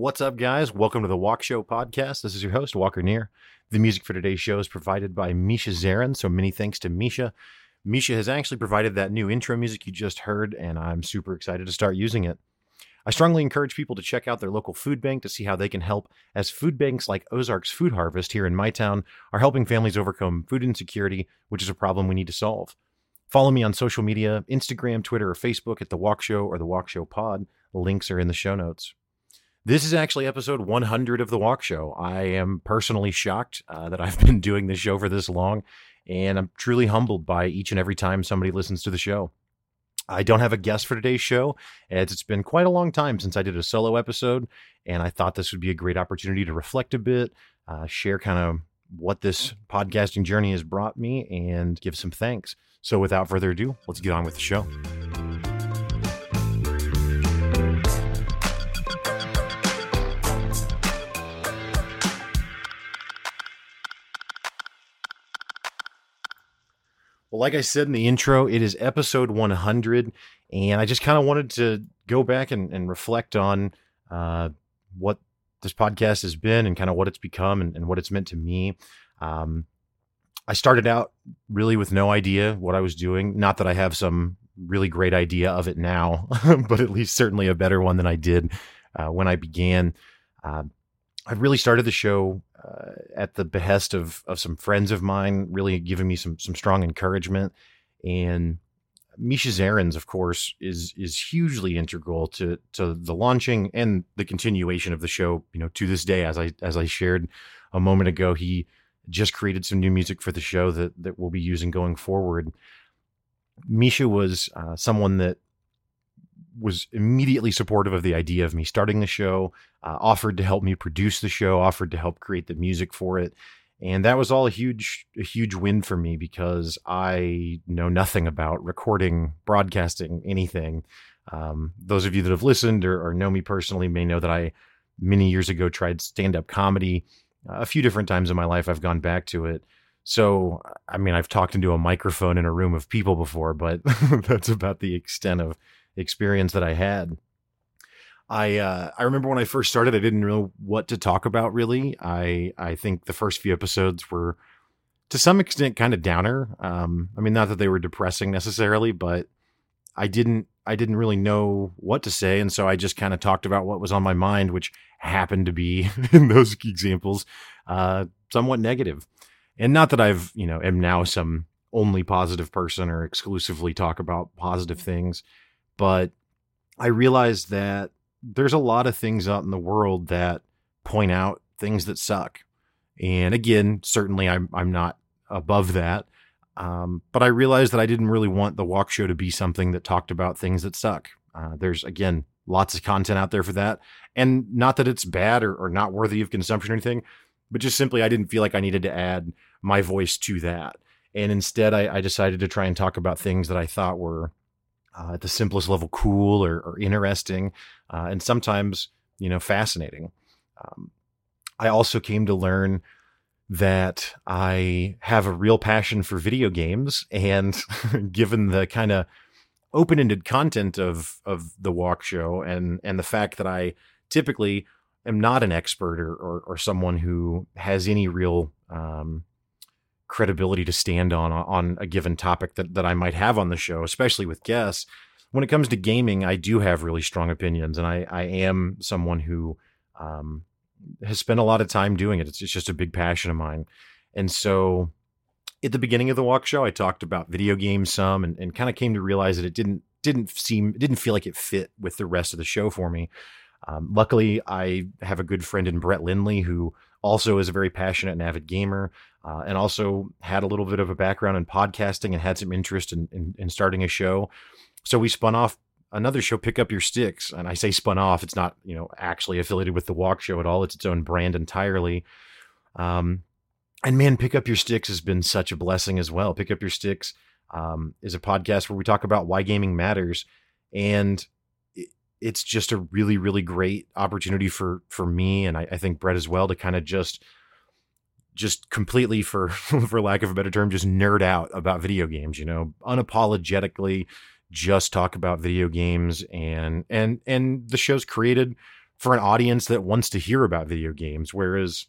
What's up, guys? Welcome to the Walk Show podcast. This is your host, Walker Neer. The music for today's show is provided by Misha Zarins, so many thanks to Misha. Misha has actually provided that new intro music you just heard, and I'm super excited to start using it. I strongly encourage people to check out their local food bank to see how they can help, as food banks like Ozarks Food Harvest here in my town are helping families overcome food insecurity, which is a problem we need to solve. Follow me on social media Instagram, Twitter, or Facebook at The Walk Show or The Walk Show Pod. Links are in the show notes. This is actually episode 100 of The Walk Show. I am personally shocked uh, that I've been doing this show for this long, and I'm truly humbled by each and every time somebody listens to the show. I don't have a guest for today's show, as it's been quite a long time since I did a solo episode, and I thought this would be a great opportunity to reflect a bit, uh, share kind of what this podcasting journey has brought me, and give some thanks. So, without further ado, let's get on with the show. Well, like I said in the intro, it is episode 100, and I just kind of wanted to go back and, and reflect on uh, what this podcast has been and kind of what it's become and, and what it's meant to me. Um, I started out really with no idea what I was doing. Not that I have some really great idea of it now, but at least certainly a better one than I did uh, when I began. Uh, I really started the show uh, at the behest of of some friends of mine, really giving me some some strong encouragement. And Misha Zarins, of course, is is hugely integral to to the launching and the continuation of the show. You know, to this day, as I as I shared a moment ago, he just created some new music for the show that that we'll be using going forward. Misha was uh, someone that was immediately supportive of the idea of me starting the show, uh, offered to help me produce the show, offered to help create the music for it. And that was all a huge, a huge win for me because I know nothing about recording, broadcasting, anything. Um, those of you that have listened or, or, know me personally may know that I many years ago tried stand up comedy a few different times in my life. I've gone back to it. So, I mean, I've talked into a microphone in a room of people before, but that's about the extent of experience that I had. I uh, I remember when I first started, I didn't know what to talk about really. I I think the first few episodes were to some extent kind of downer. Um, I mean, not that they were depressing necessarily, but I didn't I didn't really know what to say, and so I just kind of talked about what was on my mind, which happened to be in those examples uh, somewhat negative. And not that I've you know am now some only positive person or exclusively talk about positive things but I realized that there's a lot of things out in the world that point out things that suck. And again, certainly I'm I'm not above that. Um, but I realized that I didn't really want the walk show to be something that talked about things that suck. Uh, there's again lots of content out there for that, and not that it's bad or, or not worthy of consumption or anything, but just simply I didn't feel like I needed to add my voice to that. And instead, I, I decided to try and talk about things that I thought were uh, at the simplest level cool or, or interesting, uh, and sometimes you know fascinating. Um, I also came to learn that I have a real passion for video games, and given the kind of open-ended content of of the walk show and and the fact that I typically am not an expert or or, or someone who has any real um, credibility to stand on on a given topic that, that I might have on the show, especially with guests. When it comes to gaming, I do have really strong opinions, and I, I am someone who um, has spent a lot of time doing it. It's, it's just a big passion of mine. And so at the beginning of the walk show, I talked about video games some and, and kind of came to realize that it didn't didn't seem didn't feel like it fit with the rest of the show for me. Um, luckily, I have a good friend in Brett Lindley who also is a very passionate and avid gamer, uh, and also had a little bit of a background in podcasting and had some interest in, in, in starting a show. So we spun off another show, Pick Up Your Sticks. And I say spun off, it's not, you know, actually affiliated with the Walk Show at all. It's its own brand entirely. Um, and man, Pick Up Your Sticks has been such a blessing as well. Pick Up Your Sticks um, is a podcast where we talk about why gaming matters. And it's just a really really great opportunity for for me and I, I think Brett as well to kind of just just completely for for lack of a better term just nerd out about video games you know unapologetically just talk about video games and and and the show's created for an audience that wants to hear about video games, whereas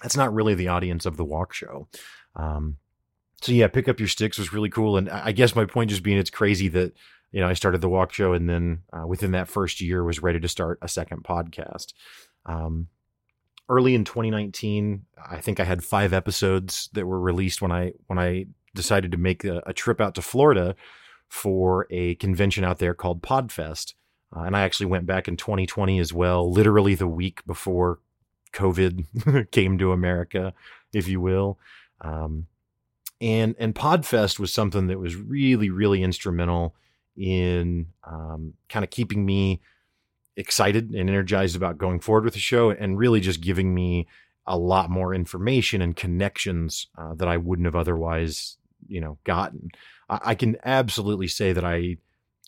that's not really the audience of the walk show. Um, so yeah, pick up your sticks was really cool, and I guess my point just being it's crazy that you know I started the walk show, and then uh, within that first year was ready to start a second podcast. Um, early in 2019, I think I had five episodes that were released when I when I decided to make a, a trip out to Florida for a convention out there called Podfest. Uh, and I actually went back in 2020 as well, literally the week before COVID came to America, if you will. Um, and and Podfest was something that was really really instrumental in um, kind of keeping me excited and energized about going forward with the show, and really just giving me a lot more information and connections uh, that I wouldn't have otherwise, you know, gotten. I, I can absolutely say that I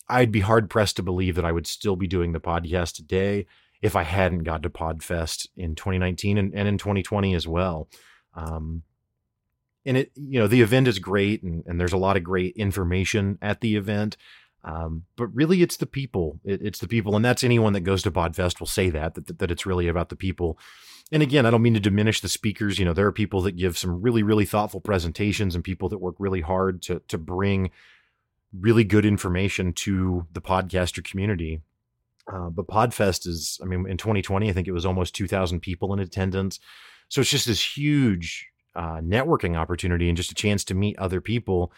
I'd be hard pressed to believe that I would still be doing the podcast today if I hadn't got to Podfest in 2019 and, and in 2020 as well. Um, and it, you know, the event is great and, and there's a lot of great information at the event. Um, but really, it's the people. It, it's the people, and that's anyone that goes to Podfest will say that, that that it's really about the people. And again, I don't mean to diminish the speakers. You know, there are people that give some really, really thoughtful presentations, and people that work really hard to to bring really good information to the podcaster community. Uh, but Podfest is, I mean, in 2020, I think it was almost 2,000 people in attendance. So it's just this huge uh, networking opportunity and just a chance to meet other people.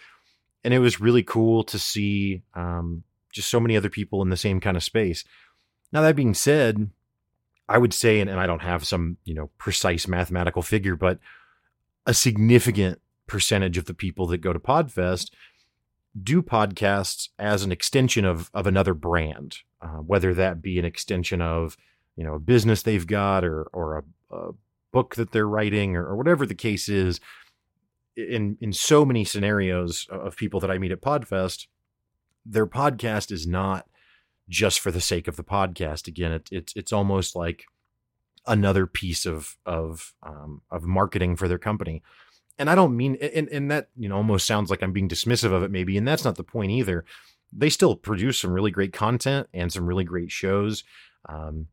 And it was really cool to see um, just so many other people in the same kind of space. Now, that being said, I would say, and, and I don't have some, you know, precise mathematical figure, but a significant percentage of the people that go to Podfest do podcasts as an extension of of another brand, uh, whether that be an extension of you know a business they've got or or a, a book that they're writing or, or, whatever the case is. In in so many scenarios of people that I meet at Podfest, their podcast is not just for the sake of the podcast. Again, it, it's it's almost like another piece of of um, of marketing for their company and I don't mean and, and that you know almost sounds like I'm being dismissive of it maybe and that's not the point either. They still produce some really great content and some really great shows. Um,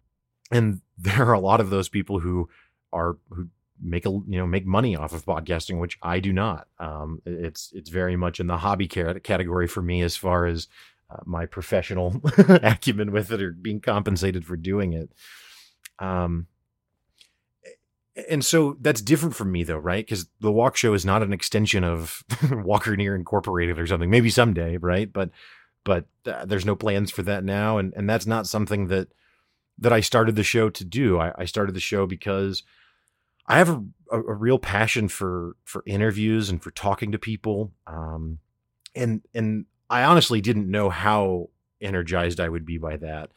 and there are a lot of those people who are who make a you know make money off of podcasting, which I do not. Um, it's it's very much in the hobby category for me as far as uh, my professional acumen with it or being compensated for doing it. Um, and so that's different from me though right? Because the walk show is not an extension of Walkerneer incorporated or something. Maybe someday right? But but uh, there's no plans for that now. And and that's not something that that i started the show to do. I, I started the show because i have a, a, real passion for for interviews and for talking to people um and and i honestly didn't know how energized i would be by that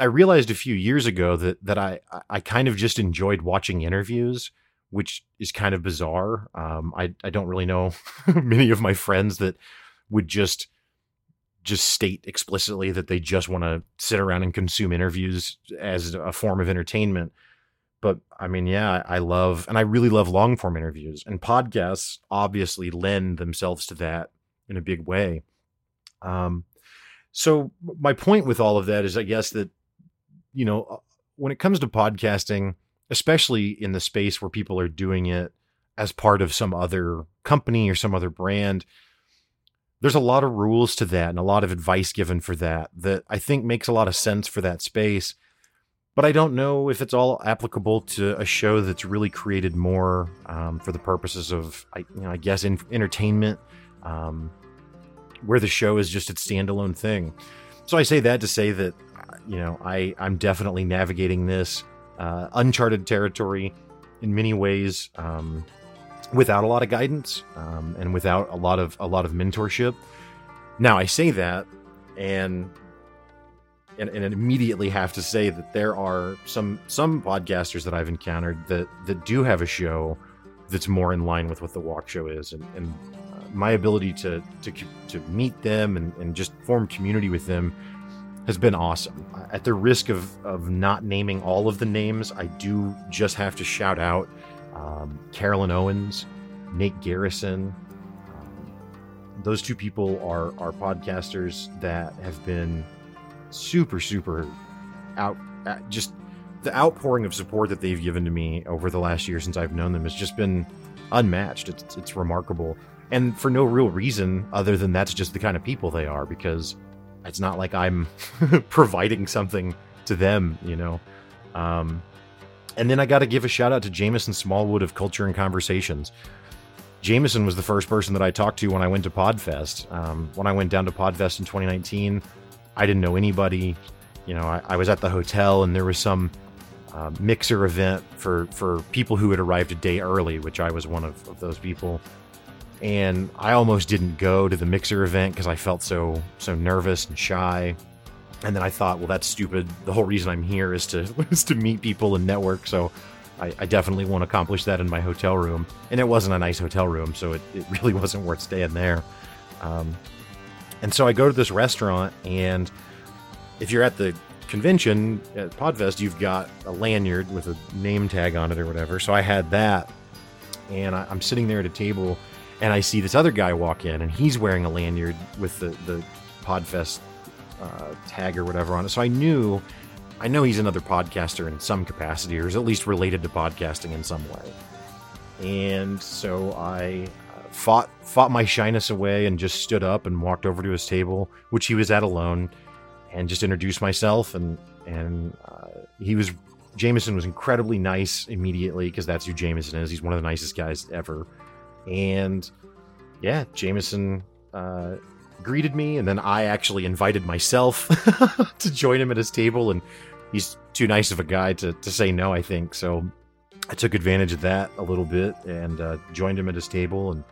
I realized a few years ago that that I I kind of just enjoyed watching interviews, which is kind of bizarre. Um, I I don't really know many of my friends that would just just state explicitly that they just want to sit around and consume interviews as a form of entertainment. But I mean, yeah, I love and I really love long form interviews, and podcasts obviously lend themselves to that in a big way. Um, so my point with all of that is, I guess that you know, uh, when it comes to podcasting, especially in the space where people are doing it as part of some other company or some other brand, there's a lot of rules to that and a lot of advice given for that that I think makes a lot of sense for that space. But I don't know if it's all applicable to a show that's really created more um, for the purposes of, I, you know, I guess, in, entertainment, um, where the show is just its standalone thing. So I say that to say that you know, I I'm definitely navigating this uh, uncharted territory in many ways, um, without a lot of guidance um, and without a lot of a lot of mentorship. Now I say that, and and, and immediately have to say that there are some some podcasters that I've encountered that that do have a show that's more in line with what the walk show is, and, and uh, my ability to to to meet them and, and just form community with them has been awesome. At the risk of, of not naming all of the names, I do just have to shout out um, Carolyn Owens, Nate Garrison. Um, those two people are, are podcasters that have been super, super out, uh, just the outpouring of support that they've given to me over the last year since I've known them has just been unmatched. It's it's remarkable, and for no real reason other than that's just the kind of people they are. Because it's not like I'm providing something to them, you know. Um, and then I got to give a shout out to Jameson Smallwood of Culture and Conversations. Jameson was the first person that I talked to when I went to Podfest. Um, when I went down to Podfest in 2019, I didn't know anybody. You know, I, I was at the hotel and there was some uh, mixer event for for people who had arrived a day early, which I was one of, of those people. And I almost didn't go to the mixer event because I felt so so nervous and shy. And then I thought, well, that's stupid. The whole reason I'm here is to is to meet people and network. So I, I definitely won't accomplish that in my hotel room. And it wasn't a nice hotel room, so it, it really wasn't worth staying there. Um, and so I go to this restaurant, and if you're at the convention at Podfest, you've got a lanyard with a name tag on it or whatever. So I had that, and I, am sitting there at a table, and I see this other guy walk in, and he's wearing a lanyard with the the Podfest uh, tag or whatever on it. So I knew, I know he's another podcaster in some capacity, or is at least related to podcasting in some way. And so I fought fought my shyness away and just stood up and walked over to his table, which he was at alone, and just introduced myself. And and uh, he was Jameson was incredibly nice immediately because that's who Jameson is. He's one of the nicest guys ever. And yeah, Jameson uh, greeted me, and then I actually invited myself to join him at his table, and he's too nice of a guy to, to say no, I think. So I took advantage of that a little bit and uh, joined him at his table, and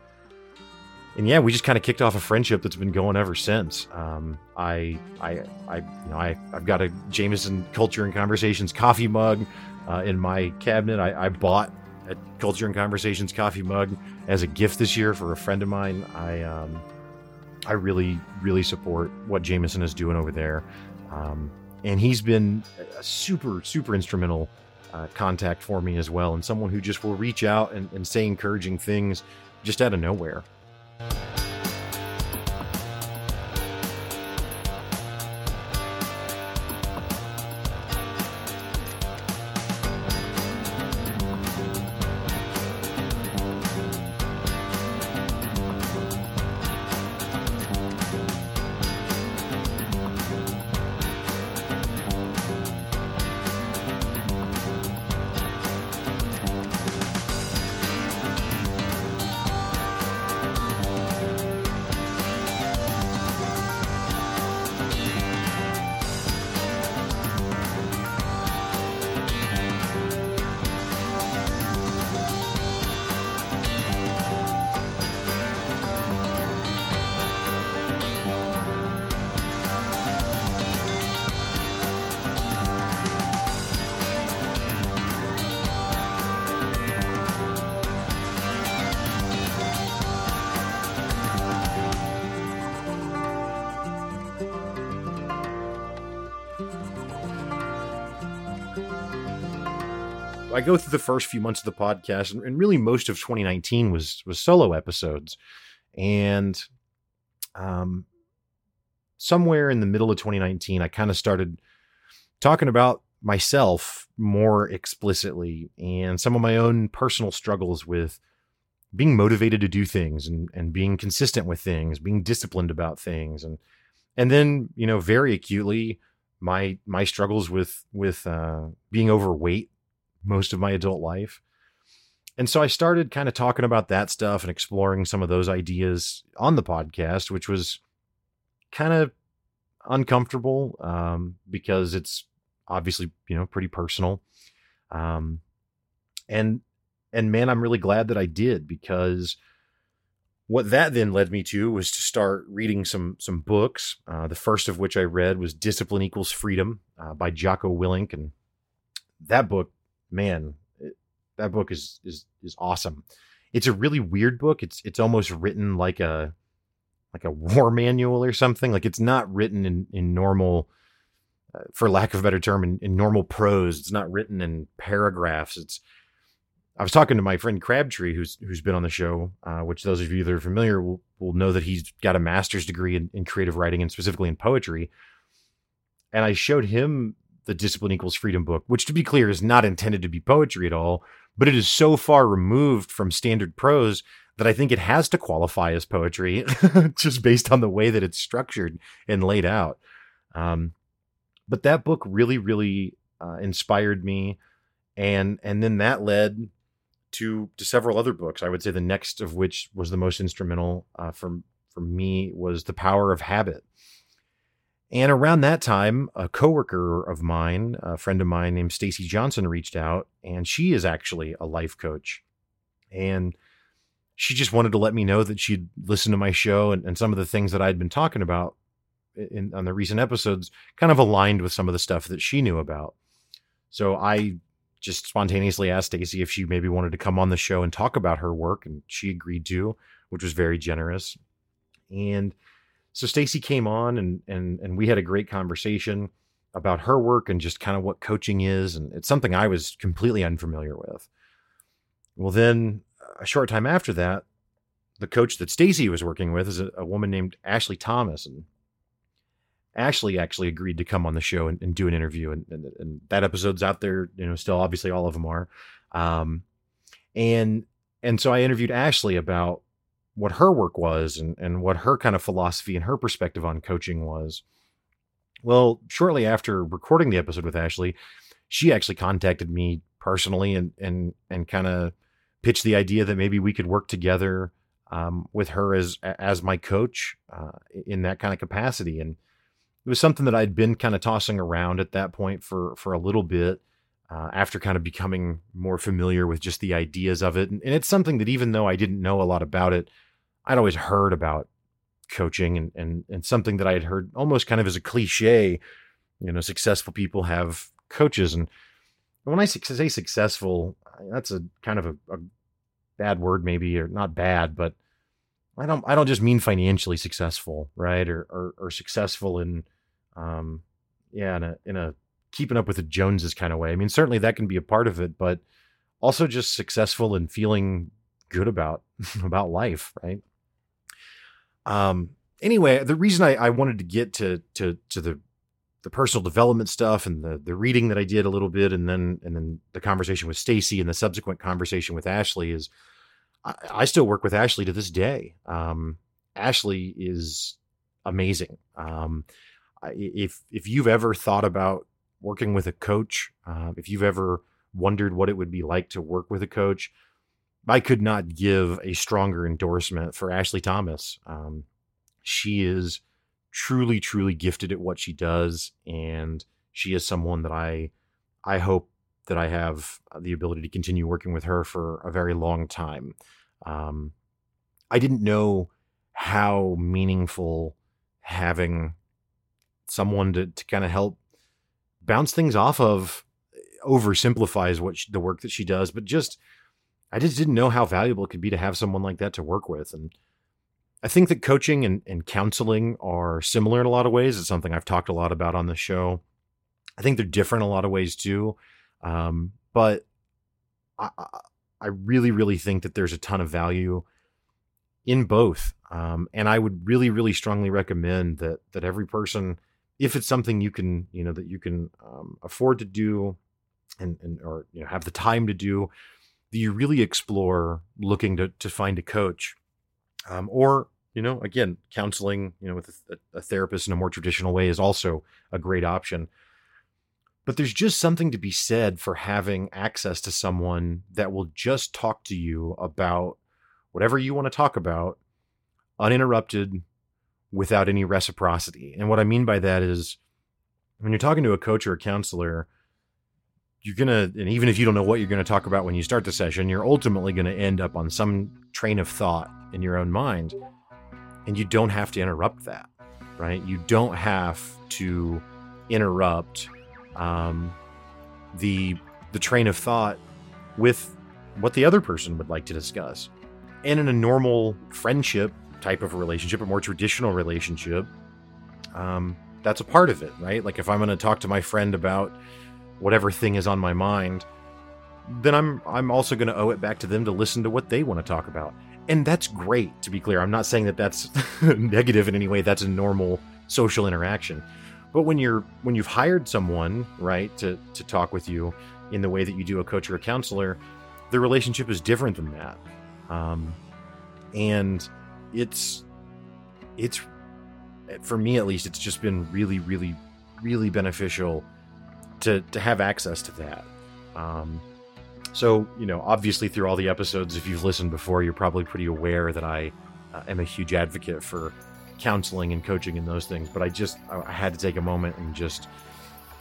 and yeah, we just kind of kicked off a friendship that's been going ever since. Um, I, I, I, you know, I, I've got a Jameson Culture and Conversations coffee mug uh, in my cabinet. I, I bought a Culture and Conversations coffee mug as a gift this year for a friend of mine. I, um, I really, really support what Jameson is doing over there. Um, and he's been a super, super instrumental uh, contact for me as well, and someone who just will reach out and, and say encouraging things just out of nowhere. Thank you. I go through the first few months of the podcast, and, and really most of 2019 was was solo episodes, and um, somewhere in the middle of 2019, I kind of started talking about myself more explicitly and some of my own personal struggles with being motivated to do things and, and being consistent with things, being disciplined about things. And, and then, you know, very acutely, my, my struggles with, with, uh, being overweight most of my adult life. And so I started kind of talking about that stuff and exploring some of those ideas on the podcast, which was kind of uncomfortable um, because it's obviously you know pretty personal. Um, and and man, I'm really glad that I did because what that then led me to was to start reading some some books. Uh, the first of which I read was Discipline Equals Freedom uh, by Jocko Willink, and that book man, it, that book is is is awesome. It's a really weird book. It's it's almost written like a like a war manual or something. Like it's not written in in normal, uh, for lack of a better term, in, in normal prose. It's not written in paragraphs. It's I was talking to my friend Crabtree, who's who's been on the show, uh, which those of you that are familiar will, will know that he's got a master's degree in, in creative writing and specifically in poetry. And I showed him the Discipline Equals Freedom book, which to be clear is not intended to be poetry at all, but it is so far removed from standard prose that I think it has to qualify as poetry just based on the way that it's structured and laid out. Um, but that book really, really uh, inspired me, and and then that led to to several other books. I would say the next of which was the most instrumental uh, for for me was The Power of Habit. And around that time, a coworker of mine, a friend of mine named Stacy Johnson, reached out, and she is actually a life coach. And she just wanted to let me know that she'd listened to my show and, and some of the things that I'd been talking about in, on the recent episodes kind of aligned with some of the stuff that she knew about. So I just spontaneously asked Stacy if she maybe wanted to come on the show and talk about her work, and she agreed to, which was very generous. And so Stacy came on and and and we had a great conversation about her work and just kind of what coaching is and it's something I was completely unfamiliar with. Well then a short time after that the coach that Stacy was working with is a, a, woman named Ashley Thomas and Ashley actually agreed to come on the show and, and do an interview and, and, and, that episode's out there you know still obviously all of them are um, and and so I interviewed Ashley about what her work was and, and what her kind of philosophy and her perspective on coaching was. Well, shortly after recording the episode with Ashley, she actually contacted me personally and and and kind of pitched the idea that maybe we could work together um, with her as as my coach uh, in that kind of capacity. And it was something that I'd been kind of tossing around at that point for for a little bit. Uh, after kind of becoming more familiar with just the ideas of it. And, and, it's something that even though I didn't know a lot about it, I'd always heard about coaching and, and, and something that I had heard almost kind of as a cliche, you know, successful people have coaches. And when I say successful, that's a kind of a, a bad word, maybe, or not bad, but I don't, I don't just mean financially successful, right. Or, or, or successful in, um, yeah, in a, in a keeping up with the Joneses kind of way. I mean, certainly that can be a part of it, but also just successful in feeling good about, about life, right. Um, anyway, the reason I, I wanted to get to to to the the personal development stuff and the the reading that I did a little bit, and then and then the conversation with Stacy and the subsequent conversation with Ashley is I, I still work with Ashley to this day. Um, Ashley is amazing. Um, if if you've ever thought about working with a coach, uh, if you've ever wondered what it would be like to work with a coach, I could not give a stronger endorsement for Ashley Thomas. Um, she is truly, truly gifted at what she does, and she is someone that I, I hope that I have the ability to continue working with her for a very long time. Um, I didn't know how meaningful having someone to, to kind of help bounce things off of oversimplifies what she, the work that she does, but just I just didn't know how valuable it could be to have someone like that to work with. And I think that coaching and, and counseling are similar in a lot of ways. It's something I've talked a lot about on the show. I think they're different a lot of ways too. Um, but I, I really, really think that there's a ton of value in both. Um, and I would really, really strongly recommend that that every person, if it's something you can, you know, that you can um, afford to do, and, and or you know have the time to do, that you really explore looking to, to find a coach? Um, or you know again counseling you know with a, a, therapist in a more traditional way is also a great option. But there's just something to be said for having access to someone that will just talk to you about whatever you want to talk about uninterrupted without any reciprocity. And what i mean by that is when you're talking to a coach or a counselor you're gonna and even if you don't know what you're gonna talk about when you start the session you're ultimately gonna end up on some train of thought in your own mind and you don't have to interrupt that right? You don't have to interrupt um, the the train of thought with what the other person would like to discuss. And in a normal friendship type of relationship a more traditional relationship um, that's a part of it right? Like if i'm going to talk to my friend about whatever thing is on my mind, then I'm I'm also going to owe it back to them to listen to what they want to talk about. And that's great, to be clear. I'm not saying that that's negative in any way. That's a normal social interaction. But when you're when you've hired someone, right, to to talk with you in the way that you do a coach or a counselor, the relationship is different than that. Um, and it's it's for me at least, it's just been really, really, really beneficial to to have access to that. Um, so you know, obviously through all the episodes, if you've listened before, you're probably pretty aware that I uh, am a huge advocate for counseling and coaching and those things. But I just I had to take a moment and just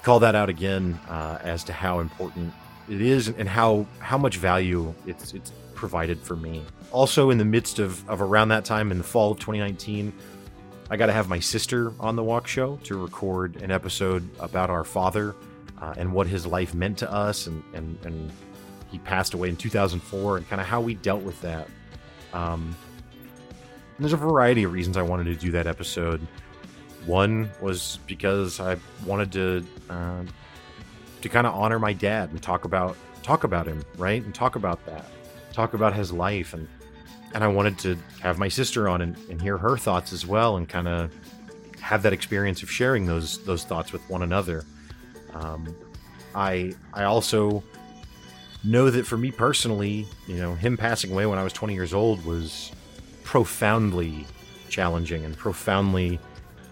call that out again uh, as to how important it is and how how much value it's it's provided for me. Also, in the midst of, of around that time in the fall of 2019, I got to have my sister on the walk show to record an episode about our father uh, and what his life meant to us. And, and, and he passed away in 2004 and kind of how we dealt with that. Um, there's a variety of reasons I wanted to do that episode. One was because I wanted to uh, to kind of honor my dad and talk about talk about him, right? And talk about that, talk about his life and and I wanted to have my sister on and, and hear her thoughts as well, and kind of have that experience of sharing those those thoughts with one another. Um, I I also know that for me personally, you know, him passing away when I was 20 years old was profoundly challenging and profoundly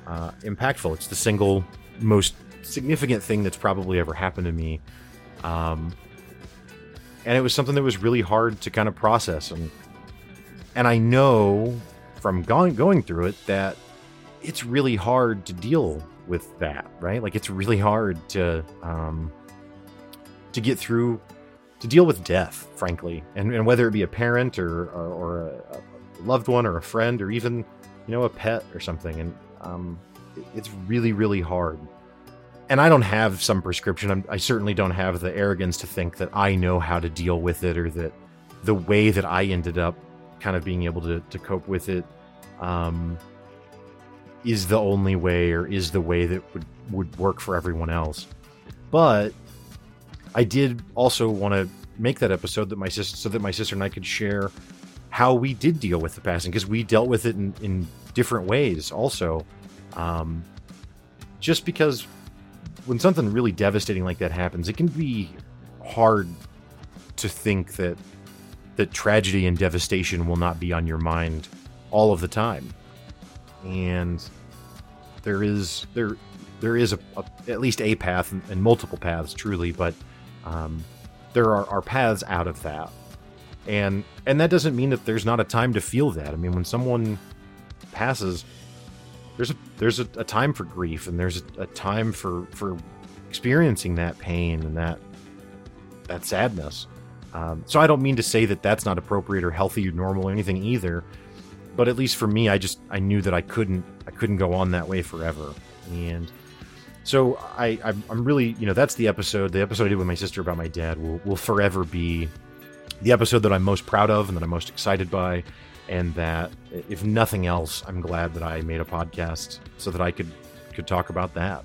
uh, impactful. It's the single most significant thing that's probably ever happened to me. Um, and it was something that was really hard to kind of process and and I know from going going through it that it's really hard to deal with that, right? Like it's really hard to um, to get through to deal with death, frankly, and, and whether it be a parent or or, or a, a, loved one or a friend or even you know a pet or something, and um, it's really really hard. And I don't have some prescription. I'm, I certainly don't have the arrogance to think that I know how to deal with it or that the way that I ended up kind of being able to, to cope with it um, is the only way or is the way that would, would work for everyone else. But I did also want to make that episode that my sister so that my sister and I could share how we did deal with the passing because we dealt with it in, in different ways also. Um, just because when something really devastating like that happens, it can be hard to think that that tragedy and devastation will not be on your mind all of the time. And there is there there is a, a at least a path and, and multiple paths truly, but um, there are, are paths out of that. And and that doesn't mean that there's not a time to feel that. I mean, when someone passes, there's a there's a, a time for grief and there's a, a time for for experiencing that pain and that that sadness. Um, so I don't mean to say that that's not appropriate or healthy or normal or anything either, but at least for me, I just I knew that I couldn't I couldn't go on that way forever, and so I I'm really you know that's the episode the episode I did with my sister about my dad will will forever be the episode that I'm most proud of and that I'm most excited by, and that if nothing else, I'm glad that I made a podcast so that I could could talk about that.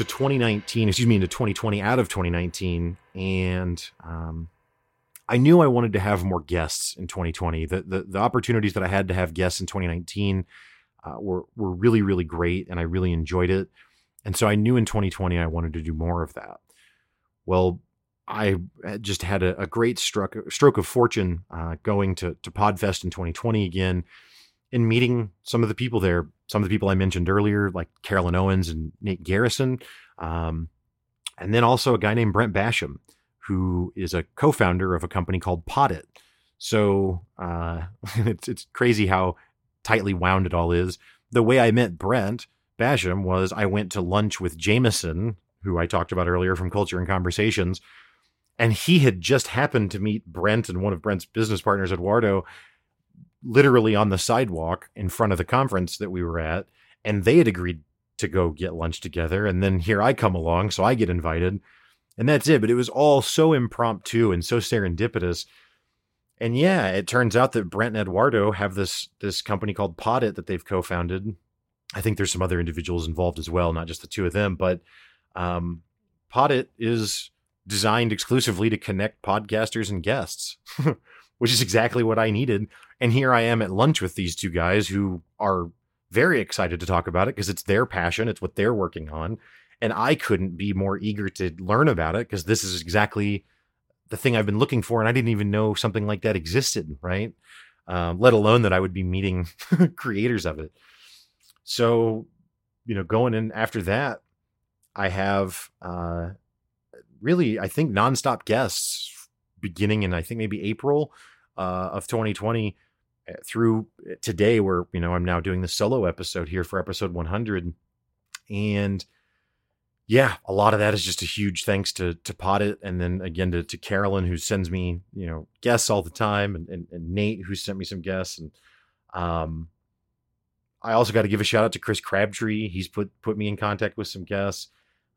To 2019, excuse me, into 2020 out of 2019, and um, I knew I wanted to have more guests in 2020. The, the, the opportunities that I had to have guests in 2019 uh, were were really really great, and I really enjoyed it. And so I knew in 2020 I wanted to do more of that. Well, I just had a, a great stroke stroke of fortune uh, going to to Podfest in 2020 again, and meeting some of the people there some of the people I mentioned earlier, like Carolyn Owens and Nate Garrison, Um, and then also a guy named Brent Basham, who is a co-founder of a company called Poddit. So uh, it's it's crazy how tightly wound it all is. The way I met Brent Basham was I went to lunch with Jameson, who I talked about earlier from Culture and Conversations, and he had just happened to meet Brent and one of Brent's business partners, Eduardo, literally on the sidewalk in front of the conference that we were at, and they had agreed to go get lunch together. And then here I come along, so I get invited, and that's it. But it was all so impromptu and so serendipitous. And yeah, it turns out that Brent and Eduardo have this this company called Poddit that they've co-founded. I think there's some other individuals involved as well, not just the two of them. But um, Poddit is designed exclusively to connect podcasters and guests, which is exactly what I needed. And here I am at lunch with these two guys who are very excited to talk about it because it's their passion, it's what they're working on. And I couldn't be more eager to learn about it because this is exactly the thing I've been looking for. And I didn't even know something like that existed, right? Um, let alone that I would be meeting creators of it. So, you know, going in after that, I have uh, really, I think, nonstop guests beginning in, I think, maybe April uh, of 2020 eh, through eh, today, where, you know, I'm now doing the solo episode here for episode 100. And yeah, a lot of that is just a huge thanks to to Poddit, and then again to, to Carolyn who sends me you know guests all the time, and, and, and Nate who sent me some guests, and um, I also got to give a shout out to Chris Crabtree. He's put put me in contact with some guests.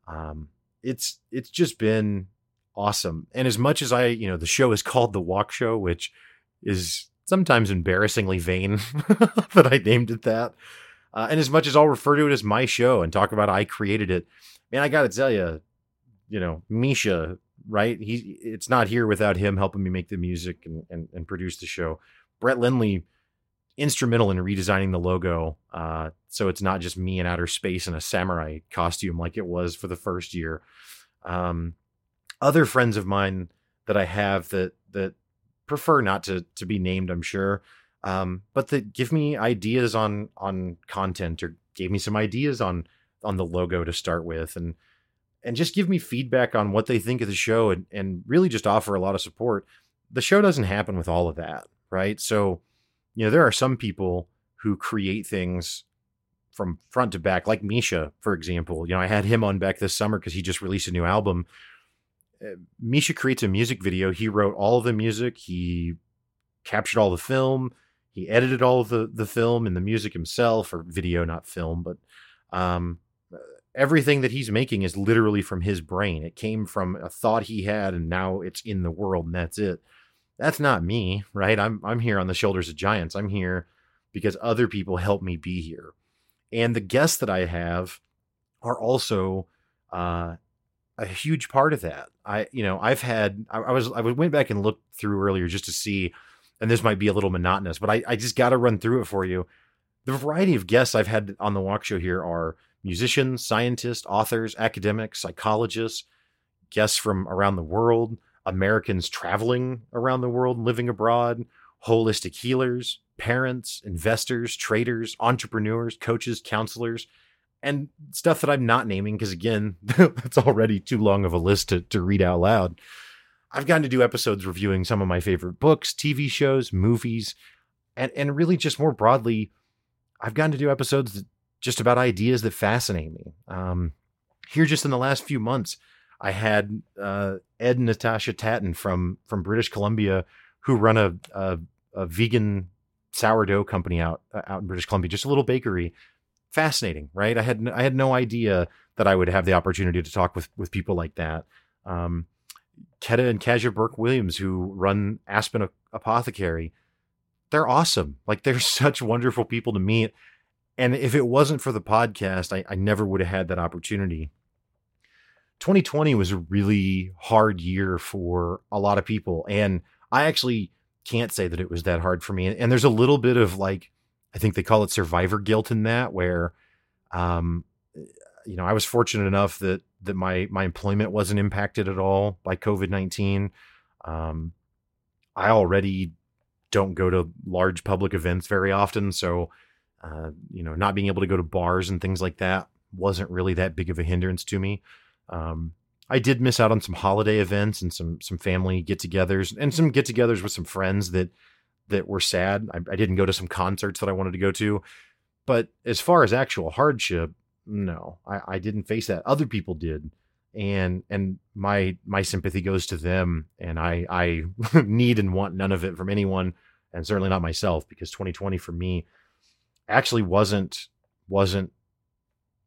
Um, it's it's just been awesome. And as much as I, you know, the show is called The Walk Show, which is sometimes embarrassingly vain that I named it that. Uh, and as much as I'll refer to it as my show and talk about I created it, man, I got to tell you, you know, Misha, right? He it's not here without him helping me make the music and and, and produce the show. Brett Lindley instrumental in redesigning the logo uh, so it's not just me in outer space in a samurai costume like it was for the first year um, other friends of mine that i have that that prefer not to to be named i'm sure um, but that give me ideas on on content or gave me some ideas on on the logo to start with and and just give me feedback on what they think of the show and and really just offer a lot of support the show doesn't happen with all of that right so you know, there are some people who create things from front to back, like Misha, for example. You know, I had him on back this summer because he just released a new album. Misha creates a music video. He wrote all the music. He captured all the film. He edited all of the the film and the music himself, or video, not film. But um, everything that he's making is literally from his brain. It came from a thought he had, and now it's in the world, and that's it that's not me, right? I'm I'm here on the shoulders of giants. I'm here because other people help me be here. And the guests that I have are also uh, a huge part of that. I, you know, I've had, I, I, was, I went back and looked through earlier just to see, and this might be a little monotonous, but I, I just got to run through it for you. The variety of guests I've had on the walk show here are musicians, scientists, authors, academics, psychologists, guests from around the world, Americans traveling around the world, living abroad, holistic healers, parents, investors, traders, entrepreneurs, coaches, counselors, and stuff that I'm not naming because, again, that's already too long of a list to, to read out loud. I've gotten to do episodes reviewing some of my favorite books, TV shows, movies, and, and really just more broadly, I've gotten to do episodes just about ideas that fascinate me. Um, here, just in the last few months, I had uh, Ed and Natasha Tatton from from British Columbia who run a, a, a vegan sourdough company out out in British Columbia, just a little bakery. Fascinating, right? I had I had no idea that I would have the opportunity to talk with with people like that. Um, Keta and Kasia Burke Williams, who run Aspen Apothecary, they're awesome. Like they're such wonderful people to meet. And if it wasn't for the podcast, I, I never would have had that opportunity. 2020 was a really hard year for a lot of people. And I actually can't say that it was that hard for me. And there's a little bit of like, I think they call it survivor guilt in that, where, um, you know, I was fortunate enough that that my my employment wasn't impacted at all by COVID nineteen. Um, I already don't go to large public events very often, so uh, you know, not being able to go to bars and things like that wasn't really that big of a hindrance to me. Um, I did miss out on some holiday events and some some family get-togethers and some get-togethers with some friends that that were sad. I, I didn't go to some concerts that I wanted to go to, but as far as actual hardship, no, I, I didn't face that. Other people did, and and my my sympathy goes to them, and I I need and want none of it from anyone, and certainly not myself, because 2020 for me actually wasn't wasn't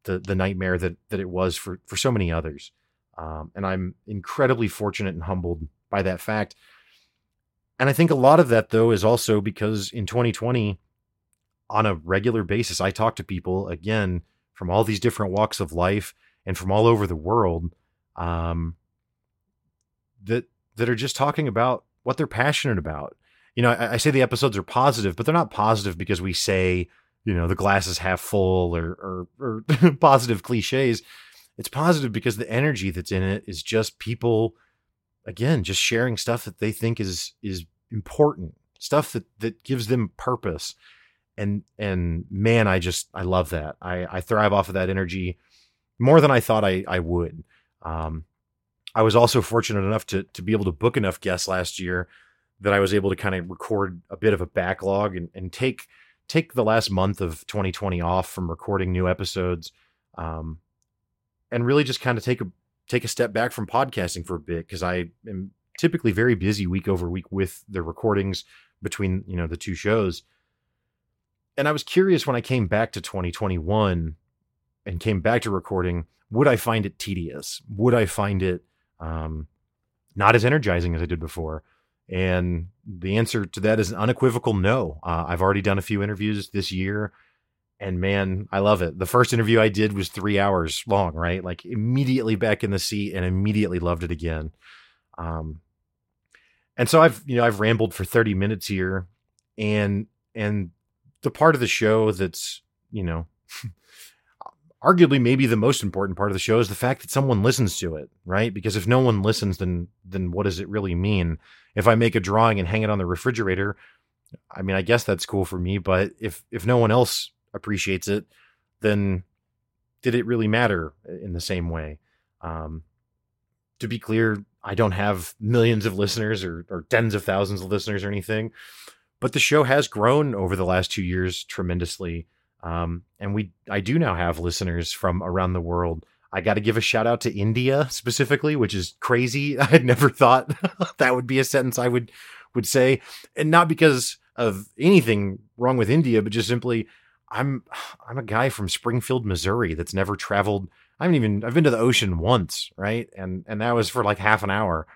the the nightmare that that it was for for so many others. Um, and I'm incredibly fortunate and humbled by that fact. And I think a lot of that though is also because in 2020 on a regular basis I talk to people again from all these different walks of life and from all over the world um, that that are just talking about what they're passionate about. You know, I, I say the episodes are positive, but they're not positive because we say you know the glass is half full or or, or positive cliches it's positive because the energy that's in it is just people again just sharing stuff that they think is is important stuff that that gives them purpose. And and man i just i love that. I i thrive off of that energy more than i thought i i would. Um i was also fortunate enough to to be able to book enough guests last year that i was able to kind of record a bit of a backlog and and take take the last month of 2020 off from recording new episodes um, and really just kind of take a take a step back from podcasting for a bit because I am typically very busy week over week with the recordings between you know the two shows. And I was curious when I came back to 2021 and came back to recording, would I find it tedious? Would I find it um, not as energizing as I did before? And the answer to that is an unequivocal no. Uh, I've already done a few interviews this year, and man, I love it. The first interview I did was three hours long, right? Like immediately back in the seat and immediately loved it again. Um, and so I've, you know, I've rambled for 30 minutes here and, and the part of the show that's, you know, arguably maybe the most important part of the show is the fact that someone listens to it, right? Because if no one listens, then then what does it really mean? If I make a drawing and hang it on the refrigerator, I mean, I guess that's cool for me, but if if no one else appreciates it, then did it really matter in the same way? Um, to be clear, I don't have millions of listeners or, or tens of thousands of listeners or anything, but the show has grown over the last two years tremendously. Um, and we, I do now have listeners from around the world. I got to give a shout out to India specifically, which is crazy. I had never thought that would be a sentence I would would say, and not because of anything wrong with India, but just simply I'm I'm a guy from Springfield, Missouri that's never traveled. I haven't even I've been to the ocean once, right? And and that was for like half an hour.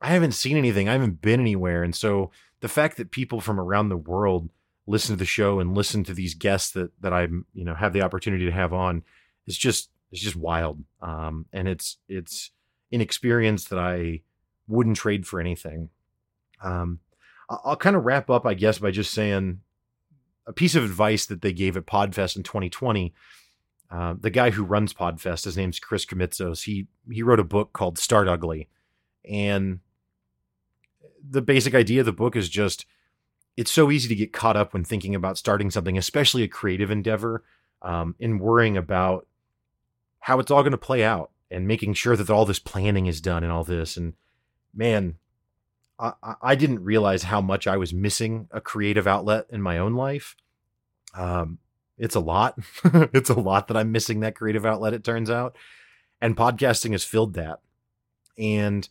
I haven't seen anything. I haven't been anywhere. And so the fact that people from around the world listen to the show and listen to these guests that that I you know have the opportunity to have on is just it's just wild. Um, and it's it's an experience that I wouldn't trade for anything. Um, I'll kind of wrap up, I guess, by just saying a piece of advice that they gave at Podfest in 2020. Uh, the guy who runs Podfest, his name's Chris Krimitsos. He he wrote a book called Start Ugly, and the basic idea of the book is just it's so easy to get caught up when thinking about starting something, especially a creative endeavor, um, in worrying about how it's all going to play out and making sure that all this planning is done and all this. And man, I, didn't realize how much I was missing a creative outlet in my own life. Um, it's a lot. it's a lot that I'm missing that creative outlet. It turns out, and podcasting has filled that. And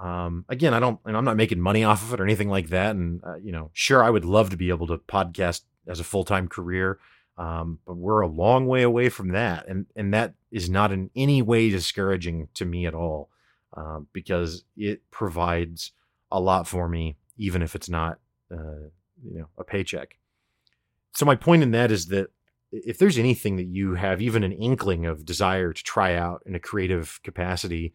um, again, I don't, and I'm not making money off of it or anything like that. And uh, you know, sure, I would love to be able to podcast as a full time career, um, but we're a long way away from that, and and that is not in any way discouraging to me at all, uh, because it provides a lot for me, even if it's not, uh, you know, a paycheck. So my point in that is that if there's anything that you have even an inkling of desire to try out in a creative capacity,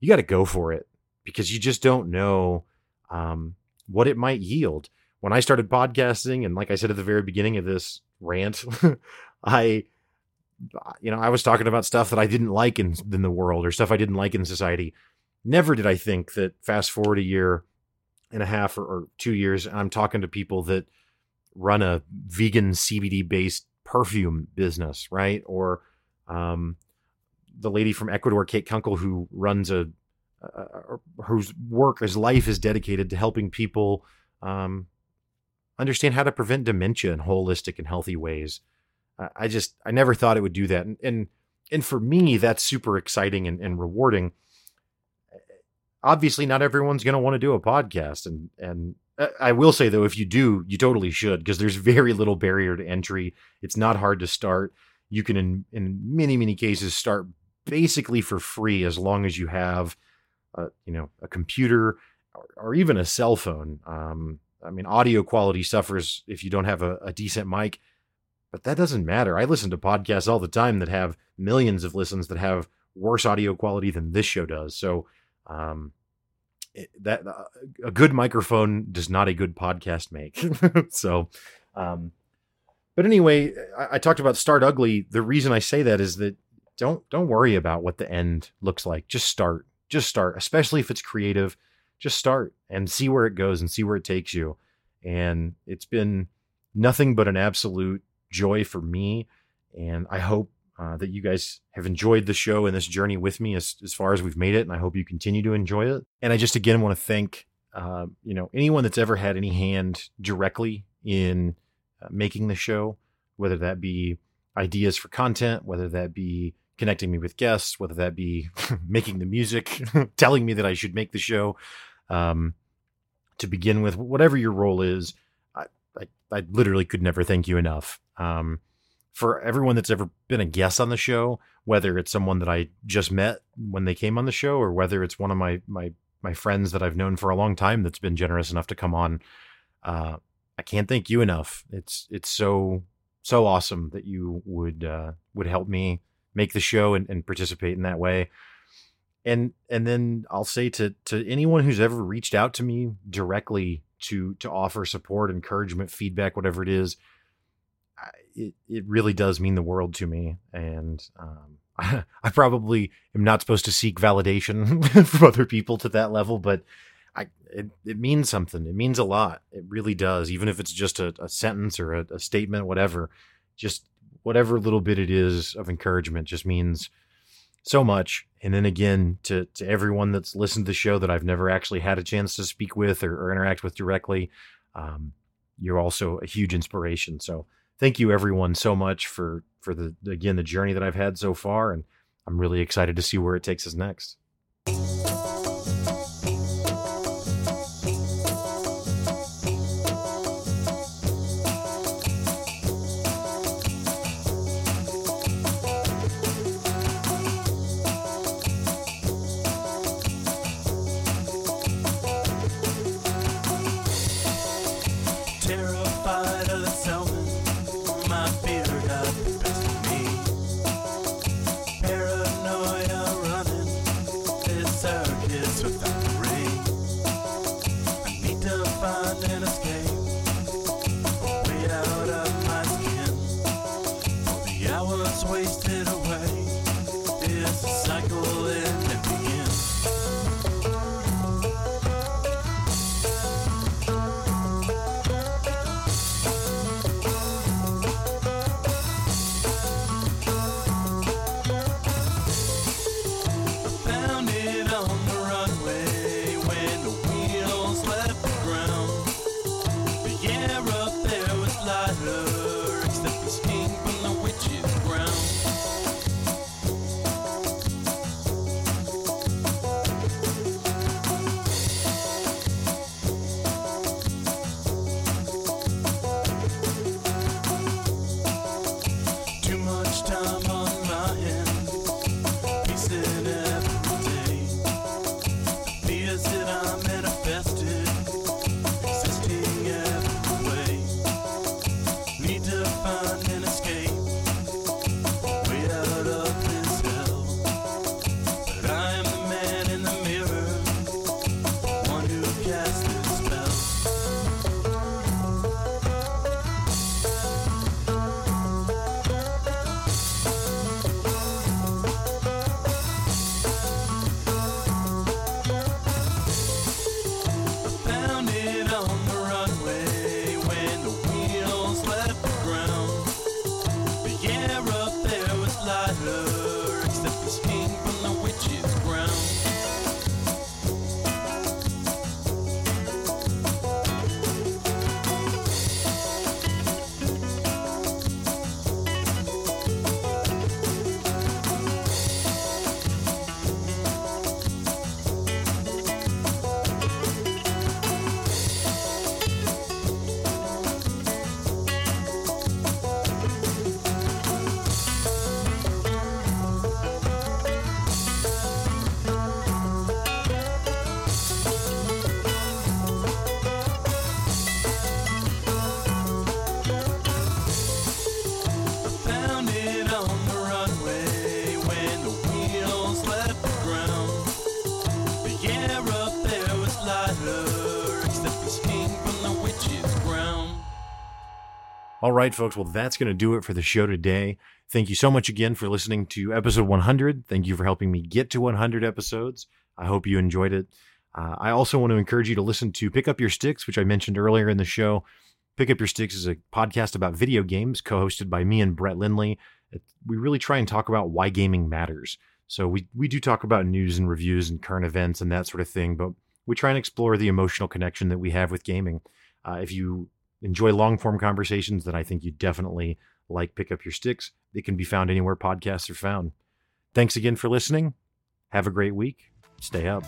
you got to go for it because you just don't know um, what it might yield. When I started podcasting, and like I said at the very beginning of this rant, I, you know, I was talking about stuff that I didn't like in, in the world or stuff I didn't like in society never did I think that fast forward a year and a half or, or two years, and I'm talking to people that run a vegan CBD based perfume business, right? Or Um, the lady from Ecuador, Kate Kunkel, who runs a, uh, whose work, his life is dedicated to helping people um, understand how to prevent dementia in holistic and healthy ways. I just, I never thought it would do that. And, and, and for me, that's super exciting and, and rewarding. Obviously, not everyone's going to want to do a podcast. And, and uh, I will say though, if you do, you totally should because there's very little barrier to entry. It's not hard to start. You can, in, in many, many cases, start basically for free as long as you have, uh, you know, a computer or, or, even a cell phone. Um, I mean, audio quality suffers if you don't have a, a decent mic, but that doesn't matter. I listen to podcasts all the time that have millions of listens that have worse audio quality than this show does. So, um, it, that uh, a good microphone does not a good podcast make. so, um, but anyway, I, I, talked about start ugly. The reason I say that is that don't don't worry about what the end looks like. Just start. Just start, especially if it's creative. Just start and see where it goes and see where it takes you. And it's been nothing but an absolute joy for me. And I hope uh, that you guys have enjoyed the show and this journey with me as, as far as we've made it. And I hope you continue to enjoy it. And I just again want to thank, uh, you know, anyone that's ever had any hand directly in uh, making the show, whether that be ideas for content, whether that be connecting me with guests, whether that be making the music, telling me that I should make the show. Um, to begin with, whatever your role is, I, I, I literally could never thank you enough. Um, for everyone that's ever been a guest on the show, whether it's someone that I just met when they came on the show, or whether it's one of my my my friends that I've known for a long time that's been generous enough to come on, uh, I can't thank you enough. It's it's so so awesome that you would uh, would help me make the show and, and participate in that way. And and then I'll say to to anyone who's ever reached out to me directly to to offer support, encouragement, feedback, whatever it is it, it really does mean the world to me. And um, I, I, probably am not supposed to seek validation from other people to that level, but I it, it means something. It means a lot. It really does. Even if it's just a, a sentence or a, a statement, whatever, just whatever little bit it is of encouragement just means so much. And then again, to, to everyone that's listened to the show that I've never actually had a chance to speak with or, or interact with directly, um, you're also a huge inspiration. So thank you everyone so much for for the again the journey that I've had so far, and I'm really excited to see where it takes us next. All right, folks. Well, that's going to do it for the show today. Thank you so much again for listening to episode 100. Thank you for helping me get to 100 episodes. I hope you enjoyed it. Uh, I also want to encourage you to listen to Pick Up Your Sticks, which I mentioned earlier in the show. Pick Up Your Sticks is a podcast about video games co hosted by me and Brett Lindley. We really try and talk about why gaming matters. So we, we do talk about news and reviews and current events and that sort of thing, but we try and explore the emotional connection that we have with gaming. Uh, if you enjoy long form conversations, then I think you definitely like Pick Up Your Sticks. They can be found anywhere podcasts are found. Thanks again for listening. Have a great week. Stay up.